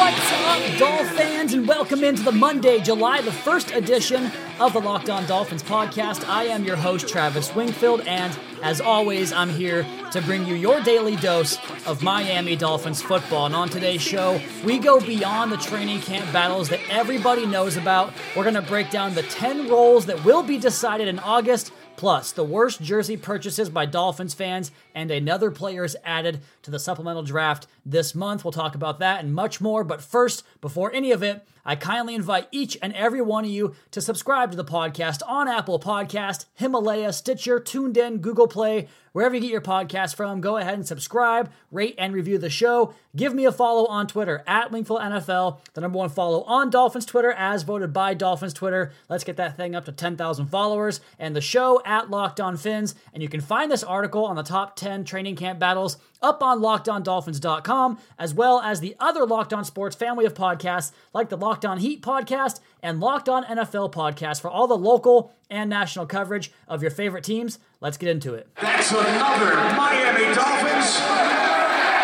What's up, Dolph fans, and welcome into the Monday, July the 1st edition of the Locked On Dolphins podcast. I am your host, Travis Wingfield, and as always, I'm here to bring you your daily dose of Miami Dolphins football. And on today's show, we go beyond the training camp battles that everybody knows about. We're going to break down the 10 roles that will be decided in August Plus, the worst jersey purchases by Dolphins fans and another player's added to the supplemental draft this month. We'll talk about that and much more. But first, before any of it, I kindly invite each and every one of you to subscribe to the podcast on Apple Podcast, Himalaya, Stitcher, TuneIn, Google Play, wherever you get your podcast from. Go ahead and subscribe, rate, and review the show. Give me a follow on Twitter at Wingfield NFL, the number one follow on Dolphins Twitter as voted by Dolphins Twitter. Let's get that thing up to 10,000 followers. And the show at Locked On Fins. And you can find this article on the top 10 training camp battles up on lockedondolphins.com, as well as the other Locked On Sports family of podcasts like the Locked On Heat podcast and Locked On NFL podcast for all the local and national coverage of your favorite teams. Let's get into it. That's another Miami Dolphins.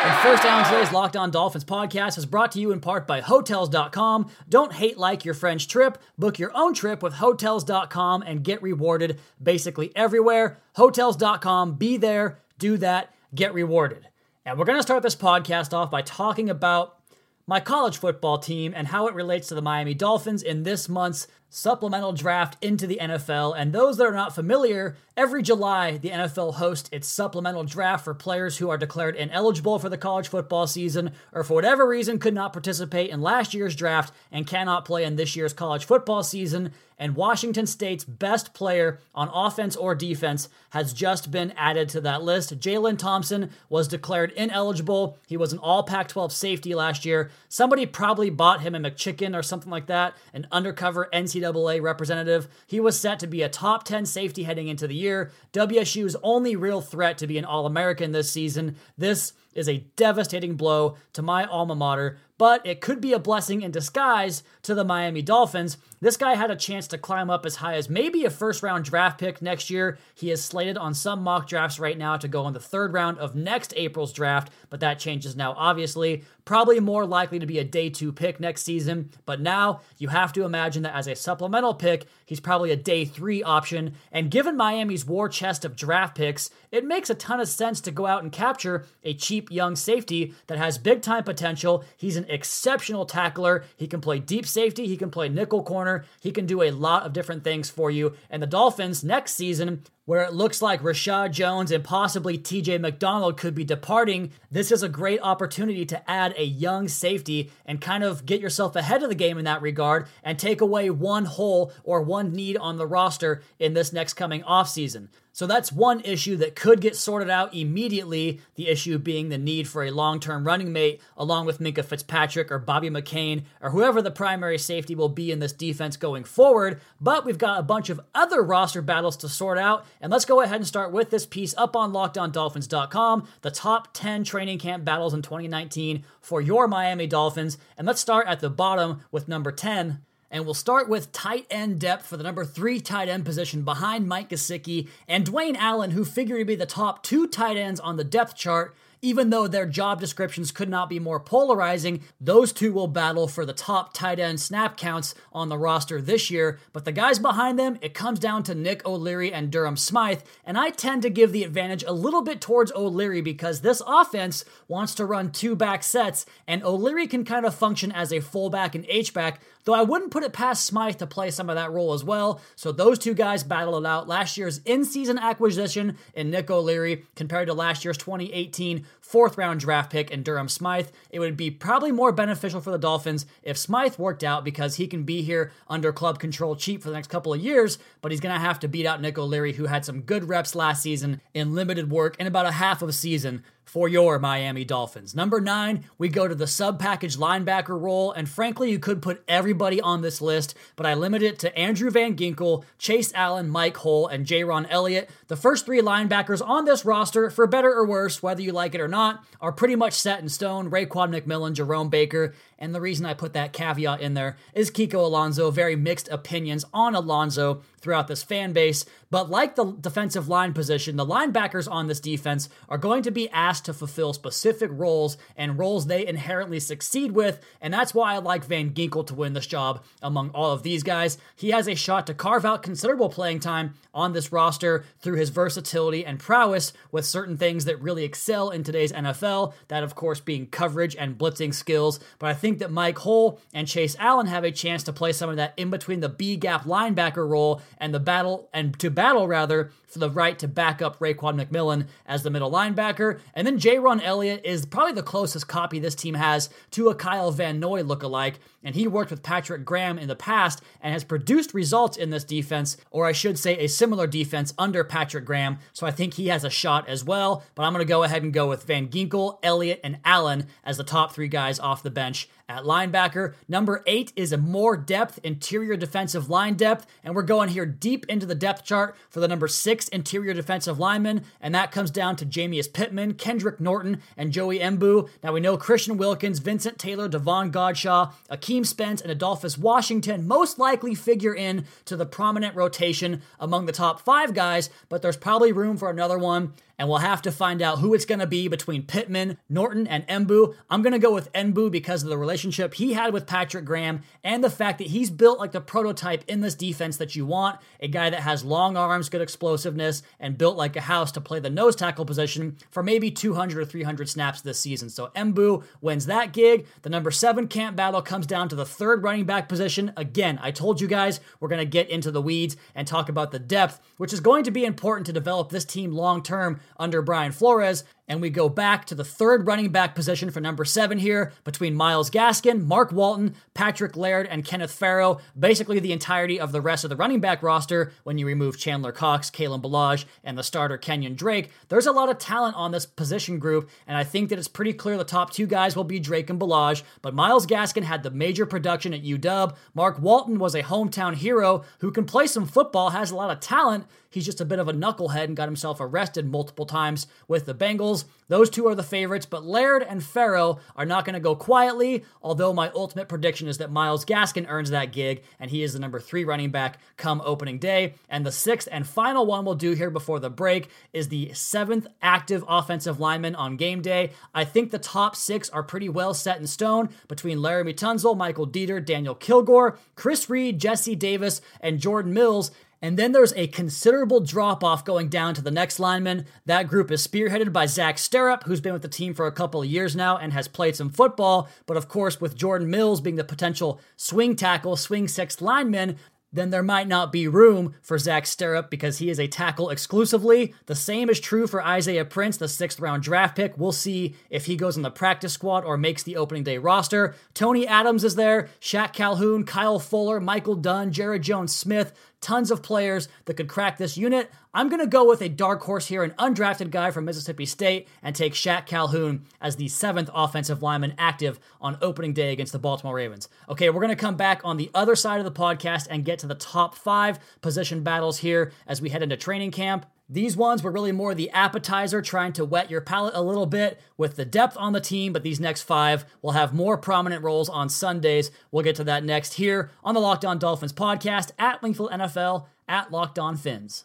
And first down today's Locked On Dolphins podcast is brought to you in part by Hotels.com. Don't hate like your French trip. Book your own trip with Hotels.com and get rewarded basically everywhere. Hotels.com, be there, do that, get rewarded. And we're going to start this podcast off by talking about my college football team and how it relates to the Miami Dolphins in this month's supplemental draft into the NFL. And those that are not familiar, every July, the NFL hosts its supplemental draft for players who are declared ineligible for the college football season or for whatever reason could not participate in last year's draft and cannot play in this year's college football season. And Washington State's best player on offense or defense has just been added to that list. Jalen Thompson was declared ineligible. He was an all Pac 12 safety last year. Somebody probably bought him a McChicken or something like that, an undercover NCAA representative. He was set to be a top 10 safety heading into the year. WSU's only real threat to be an All American this season. This is a devastating blow to my alma mater, but it could be a blessing in disguise to the Miami Dolphins. This guy had a chance to climb up as high as maybe a first round draft pick next year. He is slated on some mock drafts right now to go in the third round of next April's draft, but that changes now, obviously. Probably more likely to be a day two pick next season, but now you have to imagine that as a supplemental pick, he's probably a day three option. And given Miami's war chest of draft picks, it makes a ton of sense to go out and capture a cheap young safety that has big time potential. He's an exceptional tackler. He can play deep safety, he can play nickel corner, he can do a lot of different things for you. And the Dolphins next season where it looks like Reshad Jones and possibly TJ McDonald could be departing, this is a great opportunity to add a young safety and kind of get yourself ahead of the game in that regard and take away one hole or one need on the roster in this next coming offseason. So that's one issue that could get sorted out immediately. The issue being the need for a long term running mate, along with Minkah Fitzpatrick or Bobby McCain or whoever the primary safety will be in this defense going forward. But we've got a bunch of other roster battles to sort out. And let's go ahead and start with this piece up on lockedondolphins.com the top 10 training camp battles in 2019 for your Miami Dolphins. And let's start at the bottom with number 10. And we'll start with tight end depth for the number three tight end position behind Mike Gesicki and Dwayne Allen, who figure to be the top two tight ends on the depth chart. Even though their job descriptions could not be more polarizing, those two will battle for the top tight end snap counts on the roster this year. But the guys behind them, it comes down to Nick O'Leary and Durham Smythe. And I tend to give the advantage a little bit towards O'Leary because this offense wants to run two back sets, and O'Leary can kind of function as a fullback and H-back though I wouldn't put it past Smythe to play some of that role as well. So those two guys battle it out. Last year's in season acquisition in Nick O'Leary compared to last year's 2018 fourth round draft pick in Durham Smythe, it would be probably more beneficial for the Dolphins if Smythe worked out because he can be here under club control cheap for the next couple of years, but he's going to have to beat out Nick O'Leary, who had some good reps last season in limited work in about a half of a season for your Miami Dolphins. Number nine, we go to the sub package linebacker role, and frankly, you could put everybody on this list, but I limit it to Andrew Van Ginkel, Chase Allen, Mike Hull, and Jayrone Elliott. The first three linebackers on this roster, for better or worse, whether you like it or not, are pretty much set in stone. Raekwon McMillan, Jerome Baker, and the reason I put that caveat in there is Kiko Alonso. Very mixed opinions on Alonso throughout this fan base. But like the defensive line position, the linebackers on this defense are going to be asked to fulfill specific roles and roles they inherently succeed with. And that's why I like Van Ginkel to win this job among all of these guys. He has a shot to carve out considerable playing time on this roster through his versatility and prowess with certain things that really excel in today's NFL. That, of course, being coverage and blitzing skills. But I think that Mike Hull and Chase Allen have a chance to play some of that in between the B gap linebacker role and the battle and to battle rather for the right to back up Raekwon McMillan as the middle linebacker. And then Jayrone Elliott is probably the closest copy this team has to a Kyle Van Noy lookalike. And he worked with Patrick Graham in the past and has produced results in this defense, or I should say a similar defense under Patrick Graham. So I think he has a shot as well. But I'm going to go ahead and go with Van Ginkel, Elliott, and Allen as the top three guys off the bench at linebacker. Number eight is a more depth interior defensive line depth, and we're going here deep into the depth chart for the number six interior defensive lineman, and that comes down to Jamiyus Pittman, Kendrick Norton, and Joey Mbu. Now we know Christian Wilkins, Vincent Taylor, Davon Godchaux, Akeem Spence, and Adolphus Washington most likely figure in to the prominent rotation among the top five guys, but there's probably room for another one and we'll have to find out who it's going to be between Pittman, Norton, and Mbu. I'm going to go with Mbu because of the relationship he had with Patrick Graham and the fact that he's built like the prototype in this defense that you want a guy that has long arms, good explosiveness, and built like a house to play the nose tackle position for maybe 200 or 300 snaps this season. So Mbu wins that gig. The number seven camp battle comes down to the third running back position. Again, I told you guys we're going to get into the weeds and talk about the depth, which is going to be important to develop this team long term under Brian Flores. And we go back to the third running back position for number seven here between Myles Gaskin, Mark Walton, Patrick Laird, and Kenneth Farrow. Basically, the entirety of the rest of the running back roster when you remove Chandler Cox, Kalen Ballage, and the starter Kenyon Drake. There's a lot of talent on this position group, and I think that it's pretty clear the top two guys will be Drake and Ballage. But Myles Gaskin had the major production at UW. Mark Walton was a hometown hero who can play some football, has a lot of talent. He's just a bit of a knucklehead and got himself arrested multiple times with the Bengals. Those two are the favorites, but Laird and Farrow are not going to go quietly, although my ultimate prediction is that Myles Gaskin earns that gig and he is the number three running back come opening day. And the sixth and final one we'll do here before the break is the seventh active offensive lineman on game day. I think the top six are pretty well set in stone between Laremy Tunsil, Michael Deiter, Daniel Kilgore, Chris Reed, Jesse Davis, and Jordan Mills. And then there's a considerable drop off going down to the next lineman. That group is spearheaded by Zach Sterup, who's been with the team for a couple of years now and has played some football. But of course, with Jordan Mills being the potential swing tackle, swing sixth lineman, then there might not be room for Zach Sterup because he is a tackle exclusively. The same is true for Isaiah Prince, the sixth round draft pick. We'll see if he goes in the practice squad or makes the opening day roster. Tony Adams is there, Shaq Calhoun, Kyle Fuller, Michael Dunn, Jaryd Jones Smith, tons of players that could crack this unit. I'm going to go with a dark horse here, an undrafted guy from Mississippi State, and take Shaq Calhoun as the seventh offensive lineman active on opening day against the Baltimore Ravens. Okay, we're going to come back on the other side of the podcast and get to the top five position battles here as we head into training camp. These ones were really more the appetizer, trying to wet your palate a little bit with the depth on the team, but these next five will have more prominent roles on Sundays. We'll get to that next here on the Locked On Dolphins podcast at Wingfield NFL at Locked On Fins.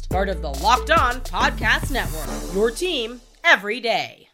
part of the Locked On Podcast Network. Your team every day.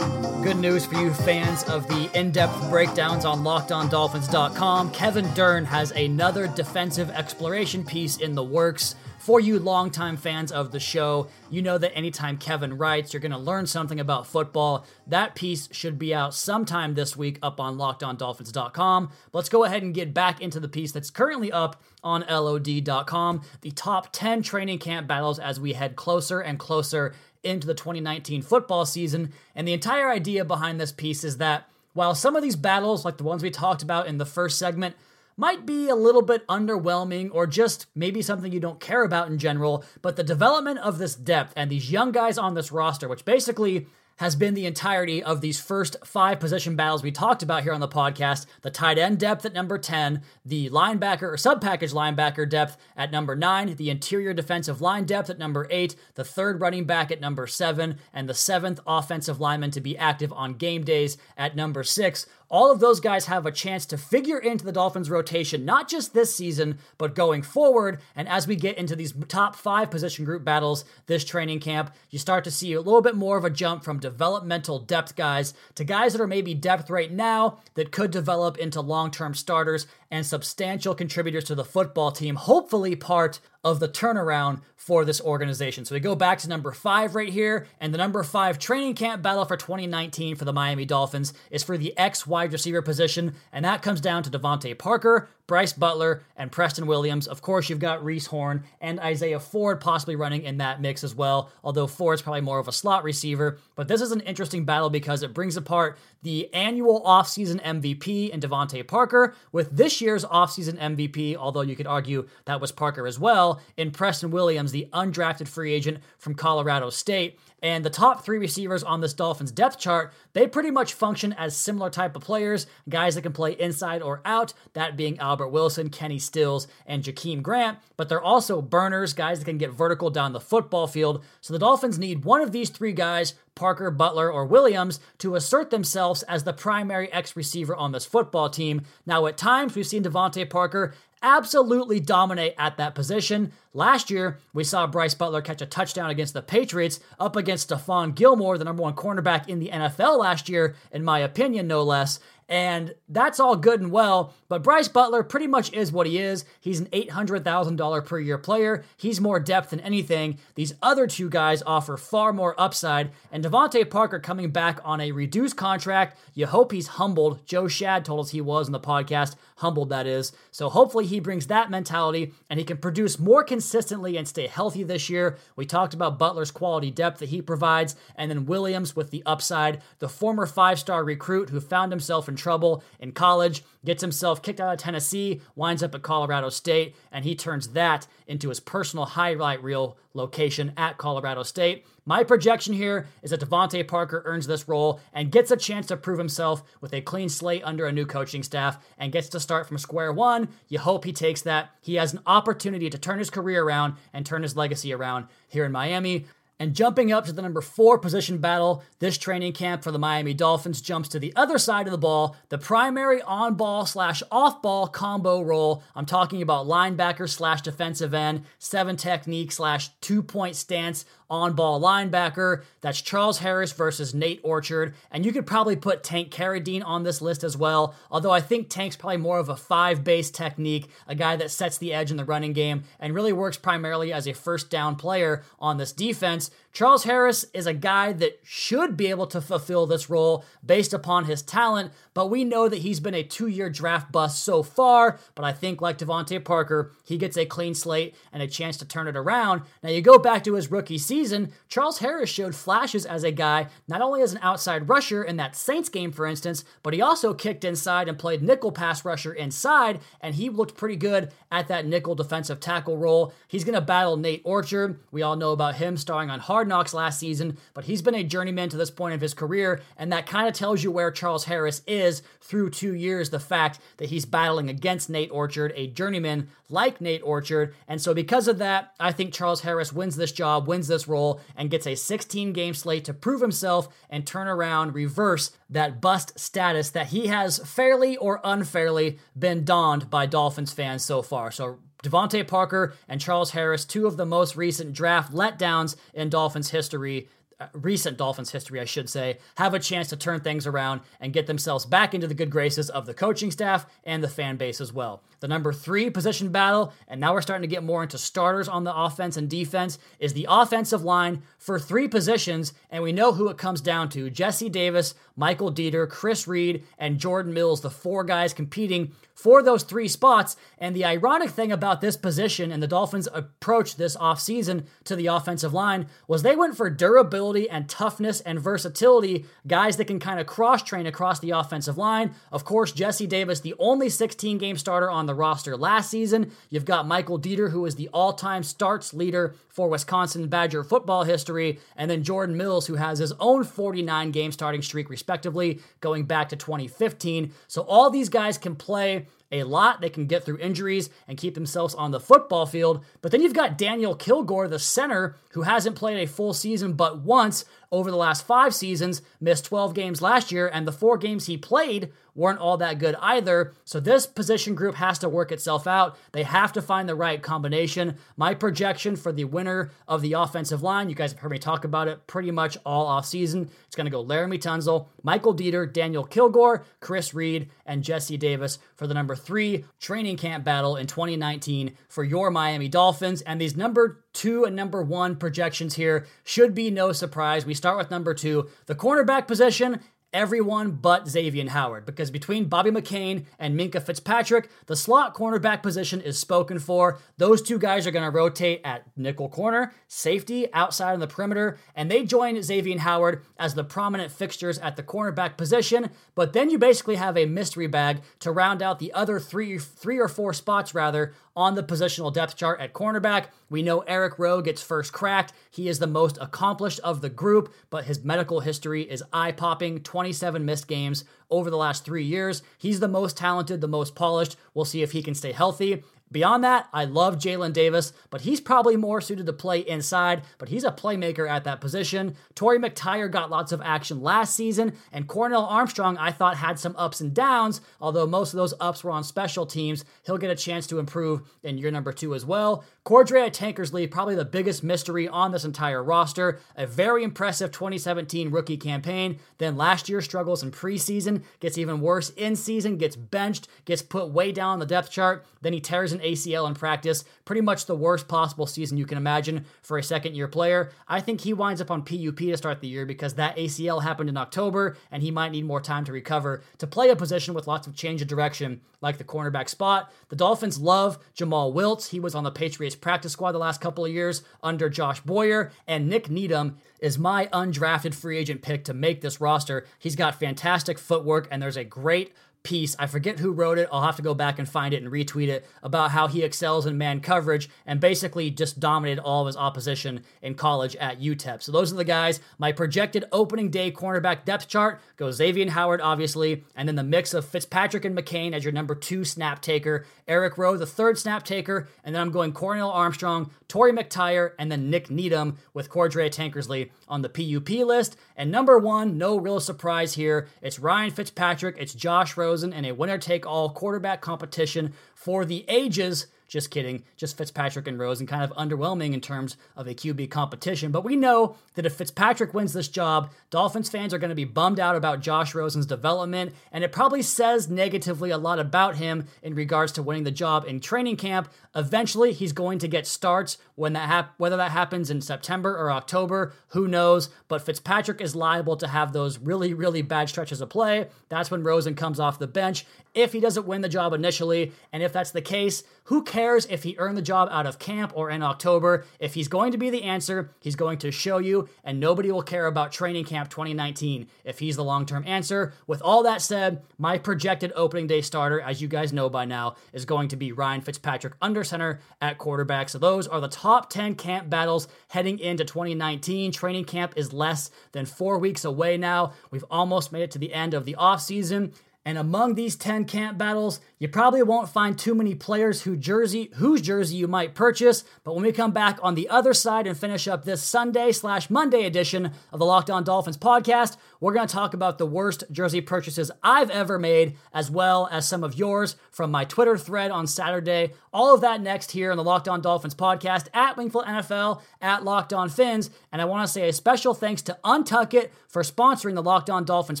Good news for you fans of the in depth breakdowns on LockedOnDolphins.com. Kevin Dern has another defensive exploration piece in the works. For you longtime fans of the show, you know that anytime Kevin writes, you're going to learn something about football. That piece should be out sometime this week up on lockedondolphins.com. Let's go ahead and get back into the piece that's currently up on LOD.com. The top 10 training camp battles as we head closer and closer into the 2019 football season. And the entire idea behind this piece is that while some of these battles, like the ones we talked about in the first segment, might be a little bit underwhelming or just maybe something you don't care about in general, but the development of this depth and these young guys on this roster, which basically has been the entirety of these first five position battles we talked about here on the podcast. The tight end depth at number 10, the linebacker or sub package linebacker depth at number 9, the interior defensive line depth at number 8, the third running back at number 7, and the seventh offensive lineman to be active on game days at number 6 all of those guys have a chance to figure into the Dolphins' rotation, not just this season, but going forward. And as we get into these top five position group battles this training camp, you start to see a little bit more of a jump from developmental depth guys to guys that are maybe depth right now that could develop into long term starters and substantial contributors to the football team, hopefully part of the turnaround for this organization. So we go back to number five right here, and the number five training camp battle for 2019 for the Miami Dolphins is for the X wide receiver position, and that comes down to DeVante Parker, Brice Butler, and Preston Williams. Of course, you've got Reece Horn and Isaiah Ford possibly running in that mix as well, although Ford's probably more of a slot receiver. But this is an interesting battle because it brings apart the annual offseason MVP in DeVante Parker with this year's offseason MVP, although you could argue that was Parker as well, in Preston Williams, the undrafted free agent from Colorado State. And the top three receivers on this Dolphins depth chart, they pretty much function as similar type of players, guys that can play inside or out, that being Albert Wilson, Kenny Stills, and Jakeem Grant. But they're also burners, guys that can get vertical down the football field. So the Dolphins need one of these three guys, Parker, Butler, or Williams, to assert themselves as the primary X receiver on this football team. Now, at times, we've seen DeVante Parker absolutely dominate at that position. Last year, we saw Brice Butler catch a touchdown against the Patriots up against Stephon Gilmore, the number one cornerback in the NFL last year, in my opinion, no less. And that's all good and well, but Brice Butler pretty much is what he is. He's an $800,000 per year player. He's more depth than anything. These other two guys offer far more upside. And DeVante Parker coming back on a reduced contract. You hope he's humbled. Joe Schad told us he was in the podcast, humbled that is. So hopefully he brings that mentality and he can produce more consistently and stay healthy this year. We talked about Butler's quality depth that he provides, and then Williams with the upside, the former five star recruit who found himself in trouble in college, gets himself kicked out of Tennessee, winds up at Colorado State, and he turns that into his personal highlight reel location at Colorado State. My projection here is that DeVante Parker earns this role and gets a chance to prove himself with a clean slate under a new coaching staff and gets to start from square one. You hope he takes that. He has an opportunity to turn his career around and turn his legacy around here in Miami. And jumping up to the number four position battle, this training camp for the Miami Dolphins jumps to the other side of the ball, the primary on ball slash off ball combo role. I'm talking about linebacker slash defensive end, seven technique slash two point stance on ball linebacker. That's Charles Harris versus Nate Orchard. And you could probably put Tank Carradine on this list as well, although I think Tank's probably more of a five base technique, a guy that sets the edge in the running game and really works primarily as a first down player on this defense. Charles Harris is a guy that should be able to fulfill this role based upon his talent, but we know that he's been a two year draft bust so far. But I think, like DeVante Parker, he gets a clean slate and a chance to turn it around. Now, you go back to his rookie season, Charles Harris showed flashes as a guy, not only as an outside rusher in that Saints game, for instance, but he also kicked inside and played nickel pass rusher inside, and he looked pretty good at that nickel defensive tackle role. He's going to battle Nate Orchard. We all know about him starring on Hard Knocks last season, but he's been a journeyman to this point of his career, and that kind of tells you where Charles Harris is through two years. The fact that he's battling against Nate Orchard, a journeyman like Nate Orchard. And so, because of that, I think Charles Harris wins this job, wins this role, and gets a 16 game slate to prove himself and turn around, reverse that bust status that he has fairly or unfairly been donned by Dolphins fans so far. So, DeVante Parker and Charles Harris, two of the most recent draft letdowns in Dolphins history. Uh, recent Dolphins history, I should say, have a chance to turn things around and get themselves back into the good graces of the coaching staff and the fan base as well. The number three position battle, and now we're starting to get more into starters on the offense and defense, is the offensive line for three positions, and we know who it comes down to Jesse Davis, Michael Deiter, Chris Reed, and Jordan Mills, the four guys competing for those three spots. And the ironic thing about this position and the Dolphins' approach this offseason to the offensive line was they went for durability and toughness and versatility, guys that can kind of cross train across the offensive line. Of course, Jesse Davis, the only 16 game starter on the roster last season. You've got Michael Deiter, who is the all time starts leader for Wisconsin Badger football history, and then Jordan Mills, who has his own 49 game starting streak, respectively, going back to 2015. So all these guys can play a lot. They can get through injuries and keep themselves on the football field. But then you've got Daniel Kilgore, the center, who hasn't played a full season but once over the last five seasons, missed 12 games last year, and the four games he played weren't all that good either. So this position group has to work itself out. They have to find the right combination. My projection for the winner of the offensive line, you guys have heard me talk about it pretty much all off season. It's going to go Laremy Tunsil, Michael Deiter, Daniel Kilgore, Chris Reed, and Jesse Davis for the number three training camp battle in 2019 for your Miami Dolphins. And these number two and number one projections here should be no surprise. We start with number two. The cornerback position everyone but Xavier Howard because between Bobby McCain and Minkah Fitzpatrick, the slot cornerback position is spoken for. Those two guys are going to rotate at nickel corner, safety, outside on the perimeter, and they join Xavier Howard as the prominent fixtures at the cornerback position. But then you basically have a mystery bag to round out the other three, three or four spots rather on the positional depth chart at cornerback. We know Eric Rowe gets first cracked. He is the most accomplished of the group, but his medical history is eye popping 27 missed games over the last three years. He's the most talented, the most polished. We'll see if he can stay healthy. Beyond that, I love Jalen Davis, but he's probably more suited to play inside, but he's a playmaker at that position. Torry McTyer got lots of action last season, and Cornell Armstrong, I thought, had some ups and downs, although most of those ups were on special teams. He'll get a chance to improve in year number two as well. Cordrea Tankersley, probably the biggest mystery on this entire roster. A very impressive 2017 rookie campaign. Then last year struggles in preseason, gets even worse in season, gets benched, gets put way down on the depth chart. Then he tears an ACL in practice. Pretty much the worst possible season you can imagine for a second year player. I think he winds up on PUP to start the year because that ACL happened in October and he might need more time to recover to play a position with lots of change of direction like the cornerback spot. The Dolphins love Jamal Wiltz. He was on the Patriots practice squad the last couple of years under Josh Boyer, and Nik Needham is my undrafted free agent pick to make this roster. He's got fantastic footwork, and there's a great piece. I forget who wrote it. I'll have to go back and find it and retweet it about how he excels in man coverage and basically just dominated all of his opposition in college at UTEP. So those are the guys. My projected opening day cornerback depth chart goes Xavier Howard, obviously, and then the mix of Fitzpatrick and McCain as your number two snap taker, Eric Rowe, the third snap taker, and then I'm going Cornell Armstrong, Torry McTyer, and then Nik Needham with Cordrea Tankersley on the PUP list. And number one, no real surprise here. It's Ryan Fitzpatrick, it's Josh Rosen, and a winner take all quarterback competition for the ages. Just kidding. Just Fitzpatrick and Rosen kind of underwhelming in terms of a QB competition. But we know that if Fitzpatrick wins this job, Dolphins fans are going to be bummed out about Josh Rosen's development, and it probably says negatively a lot about him in regards to winning the job in training camp. Eventually, he's going to get starts when that hap- whether that happens in September or October, who knows? But Fitzpatrick is liable to have those really, really bad stretches of play. That's when Rosen comes off the bench if he doesn't win the job initially. And if that's the case, who cares if he earned the job out of camp or in October? If he's going to be the answer, he's going to show you, and nobody will care about training camp 2019 if he's the long term answer. With all that said, my projected opening day starter, as you guys know by now, is going to be Ryan Fitzpatrick under center at quarterback. So those are the top 10 camp battles heading into 2019. Training camp is less than four weeks away now. We've almost made it to the end of the offseason. And among these 10 camp battles, you probably won't find too many players who jersey whose jersey you might purchase. But when we come back on the other side and finish up this Sunday slash Monday edition of the Locked On Dolphins podcast, we're going to talk about the worst jersey purchases I've ever made, as well as some of yours from my Twitter thread on Saturday. All of that next here on the Locked On Dolphins podcast at Wingfield NFL at Locked On Fins. And I want to say a special thanks to Untuck It for sponsoring the Locked On Dolphins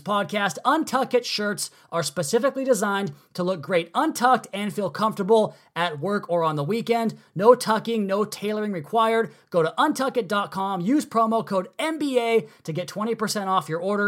podcast. Untuck It shirts are specifically designed to look great untucked and feel comfortable at work or on the weekend. No tucking, no tailoring required. Go to untuckit.com, use promo code MBA to get 20% off your order.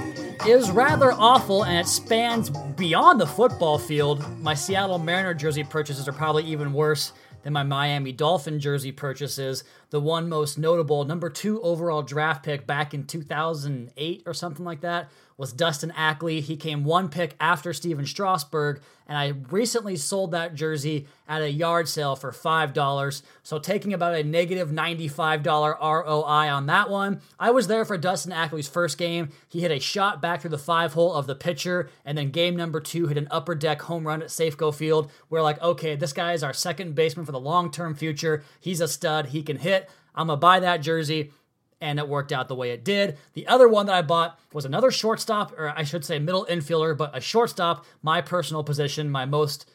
is rather awful and it spans beyond the football field. My Seattle Mariner jersey purchases are probably even worse than my Miami Dolphin jersey purchases. The one most notable, number two overall draft pick back in 2008 or something like that, was Dustin Ackley. He came one pick after Stephen Strasburg, and I recently sold that jersey at a yard sale for $5. So taking about a negative $95 ROI on that one. I was there for Dustin Ackley's first game. He hit a shot back through the five hole of the pitcher, and then game number two hit an upper deck home run at Safeco Field. We're like, okay, this guy is our second baseman for the long term future. He's a stud. He can hit. I'm going to buy that jersey and it worked out the way it did. The other one that I bought was another shortstop, or I should say middle infielder, but a shortstop, my personal position, my most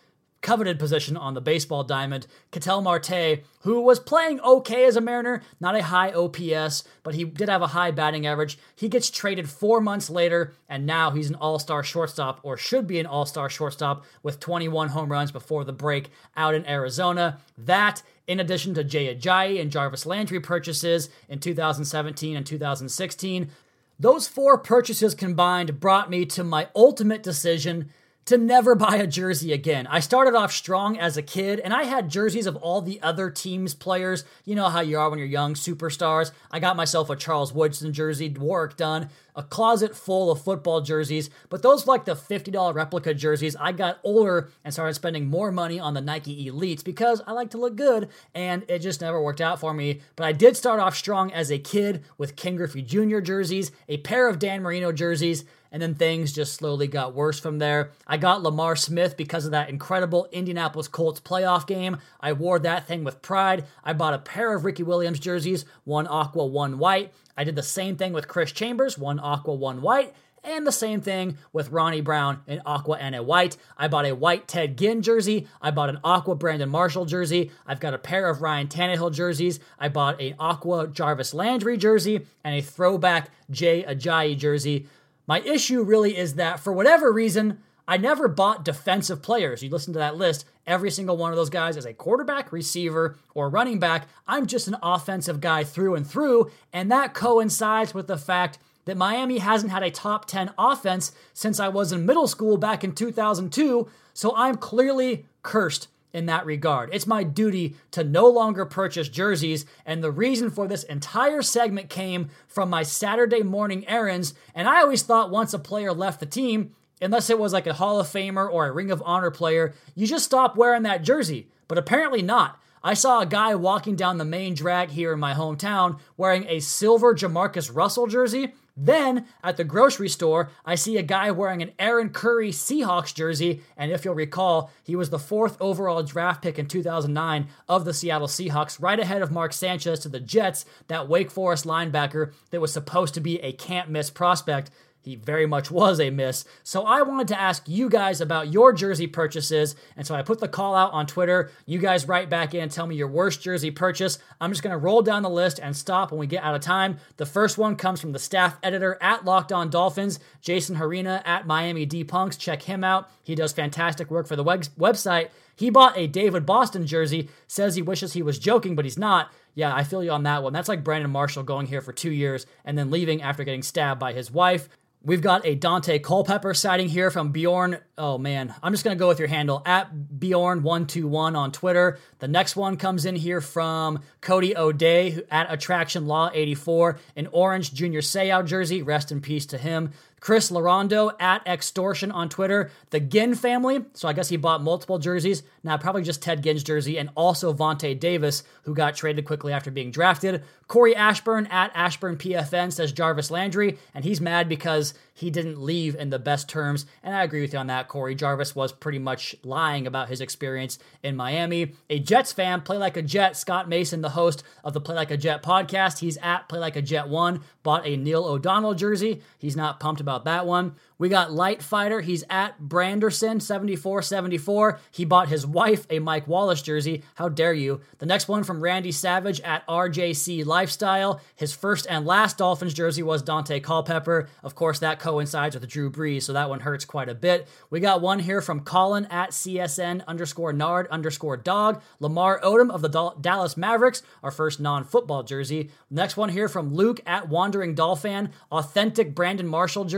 coveted position on the baseball diamond, Ketel Marte, who was playing okay as a Mariner, not a high OPS, but he did have a high batting average. He gets traded four months later, and now he's an all star shortstop, or should be an all star shortstop, with 21 home runs before the break out in Arizona. That in addition to Jay Ajayi and Jarvis Landry purchases in 2017 and 2016. Those four purchases combined brought me to my ultimate decision to never buy a jersey again. I started off strong as a kid and I had jerseys of all the other teams' players. You know how you are when you're young, superstars. I got myself a Charles Woodson jersey, Warrick Dunn, a closet full of football jerseys, but those like the $50 replica jerseys, I got older and started spending more money on the Nike Elites because I like to look good and it just never worked out for me. But I did start off strong as a kid with Ken Griffey Jr. jerseys, a pair of Dan Marino jerseys, and then things just slowly got worse from there. I got Lamar Smith because of that incredible Indianapolis Colts playoff game. I wore that thing with pride. I bought a pair of Ricky Williams jerseys, one aqua, one white. I did the same thing with Chris Chambers, one aqua, one white. And the same thing with Ronnie Brown in aqua and a white. I bought a white Ted Ginn jersey. I bought an aqua Brandon Marshall jersey. I've got a pair of Ryan Tannehill jerseys. I bought an aqua Jarvis Landry jersey and a throwback Jay Ajayi jersey. My issue really is that for whatever reason, I never bought defensive players. You listen to that list, every single one of those guys is a quarterback, receiver, or running back. I'm just an offensive guy through and through, and that coincides with the fact that Miami hasn't had a top 10 offense since I was in middle school back in 2002, so I'm clearly cursed in that regard. It's my duty to no longer purchase jerseys, and the reason for this entire segment came from my Saturday morning errands. And I always thought once a player left the team, unless it was like a Hall of Famer or a Ring of Honor player, you just stop wearing that jersey. But apparently not. I saw a guy walking down the main drag here in my hometown wearing a silver Jamarcus Russell jersey then at the grocery store, I see a guy wearing an Aaron Curry Seahawks jersey. And if you'll recall, he was the fourth overall draft pick in 2009 of the Seattle Seahawks, right ahead of Mark Sanchez to the Jets, that Wake Forest linebacker that was supposed to be a can't miss prospect he very much was a miss. So I wanted to ask you guys about your jersey purchases. And so I put the call out on Twitter. You guys write back in tell me your worst jersey purchase. I'm just going to roll down the list and stop when we get out of time. The first one comes from the staff editor at Locked On Dolphins, Jason Harina at Miami D Punks. Check him out. He does fantastic work for the web- website. He bought a David Boston jersey, says he wishes he was joking, but he's not. Yeah, I feel you on that one. That's like Brandon Marshall going here for two years and then leaving after getting stabbed by his wife. We've got a Daunte Culpepper sighting here from Bjorn. Oh man, I'm just gonna go with your handle at Bjorn121 on Twitter. The next one comes in here from Cody O'Day at Attraction Law 84, an orange Junior Seau jersey. Rest in peace to him. Chris Larondo at Extortion on Twitter. The Ginn family, so I guess he bought multiple jerseys. Now, probably just Ted Ginn's jersey, and also Vontae Davis, who got traded quickly after being drafted. Corey Ashburn at Ashburn PFN says Jarvis Landry, and he's mad because he didn't leave in the best terms. And I agree with you on that, Corey. Jarvis was pretty much lying about his experience in Miami. A Jets fan, Play Like a Jet, Scott Mason, the host of the Play Like a Jet podcast. He's at Play Like a Jet 1, bought a Neil O'Donnell jersey. He's not pumped about that one. We got Light Fighter. He's at Branderson 7474. He bought his wife a Mike Wallace jersey. How dare you? The next one from Randy Savage at RJC Lifestyle. His first and last Dolphins jersey was Daunte Culpepper. Of course, that coincides with Drew Brees, so that one hurts quite a bit. We got one here from Colin at CSN underscore Nard underscore dog. Lamar Odom of the Dallas Mavericks, our first non football jersey. Next one here from Luke at Wandering Dolphin. Authentic Brandon Marshall jersey.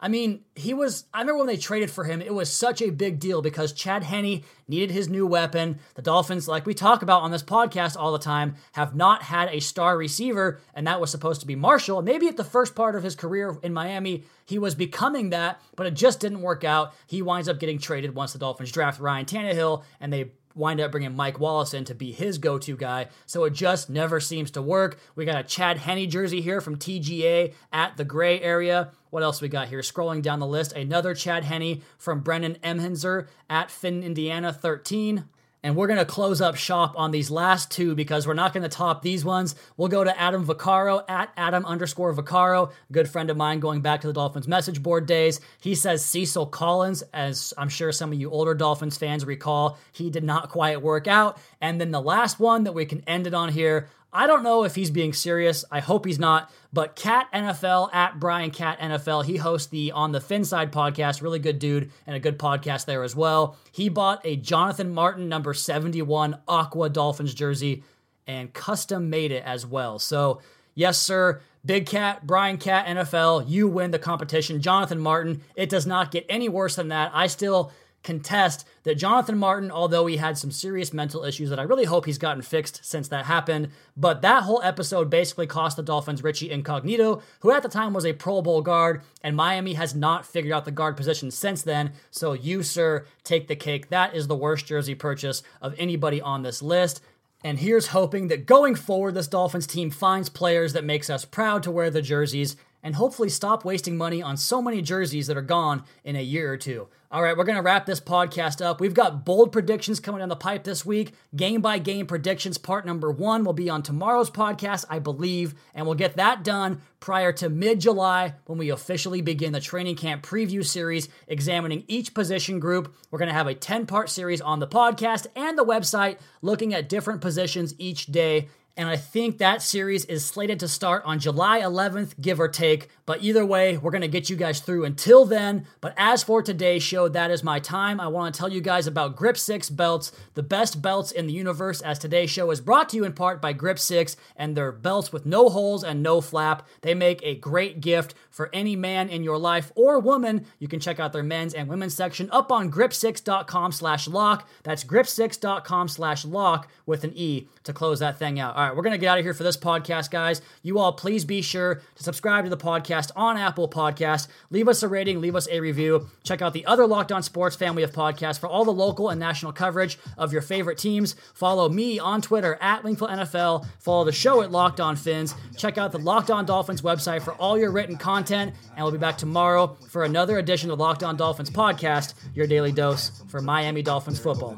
I mean, he was. I remember when they traded for him, it was such a big deal because Chad Henne needed his new weapon. The Dolphins, like we talk about on this podcast all the time, have not had a star receiver, and that was supposed to be Marshall. Maybe at the first part of his career in Miami, he was becoming that, but it just didn't work out. He winds up getting traded once the Dolphins draft Ryan Tannehill, and they wind up bringing Mike Wallace in to be his go to guy. So it just never seems to work. We got a Chad Henne jersey here from TGA at the gray area. What else we got here? Scrolling down the list, another Chad Henne from Brennan Emhenzer at Finn, Indiana 13. And we're going to close up shop on these last two because we're not going to top these ones. We'll go to Adam Vaccaro at Adam underscore Vaccaro, good friend of mine going back to the Dolphins message board days. He says Cecil Collins, as I'm sure some of you older Dolphins fans recall, he did not quite work out. And then the last one that we can end it on here, I don't know if he's being serious. I hope he's not. But Cat NFL at Brian Cat NFL, he hosts the On the Fin Side podcast. Really good dude and a good podcast there as well. He bought a Jonathan Martin number 71 Aqua Dolphins jersey and custom made it as well. So, yes, sir. Big Cat, Brian Cat NFL, you win the competition. Jonathan Martin, it does not get any worse than that. I still contest that Jonathan Martin, although he had some serious mental issues that I really hope he's gotten fixed since that happened, but that whole episode basically cost the Dolphins Richie Incognito, who at the time was a Pro Bowl guard, and Miami has not figured out the guard position since then. So you, sir, take the cake. That is the worst jersey purchase of anybody on this list. And here's hoping that going forward, this Dolphins team finds players that makes us proud to wear the jerseys and hopefully stop wasting money on so many jerseys that are gone in a year or two. All right, we're going to wrap this podcast up. We've got bold predictions coming down the pipe this week. Game by game predictions, part number one, will be on tomorrow's podcast, I believe, and we'll get that done prior to mid July when we officially begin the training camp preview series examining each position group. We're going to have a 10 part series on the podcast and the website looking at different positions each day and I think that series is slated to start on July 11th, give or take. But either way, we're going to get you guys through until then. But as for today's show, that is my time. I want to tell you guys about Grip 6 belts, the best belts in the universe, as today's show is brought to you in part by Grip 6 and their belts with no holes and no flap. They make a great gift for any man in your life or woman. You can check out their men's and women's section up on grip6.com slash lock. That's grip6.com slash lock with an E to close that thing out. All right, we're going to get out of here for this podcast, guys. You all please be sure to subscribe to the podcast on Apple Podcast. Leave us a rating, leave us a review. Check out the other Locked On Sports family of podcasts for all the local and national coverage of your favorite teams. Follow me on Twitter at Wingfield NFL. Follow the show at Locked On Phins. Check out the Locked On Dolphins website for all your written content. And we'll be back tomorrow for another edition of Locked On Dolphins podcast, your daily dose for Miami Dolphins football.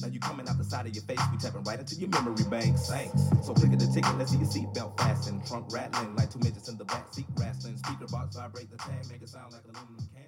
Now you coming out the side of your face, we tapping right into your memory bank, banks. So click at the ticket, let's see your seatbelt fasten. Trunk rattling like two midgets in the back seat wrestling. Speaker box vibrate the tag, make it sound like aluminum cans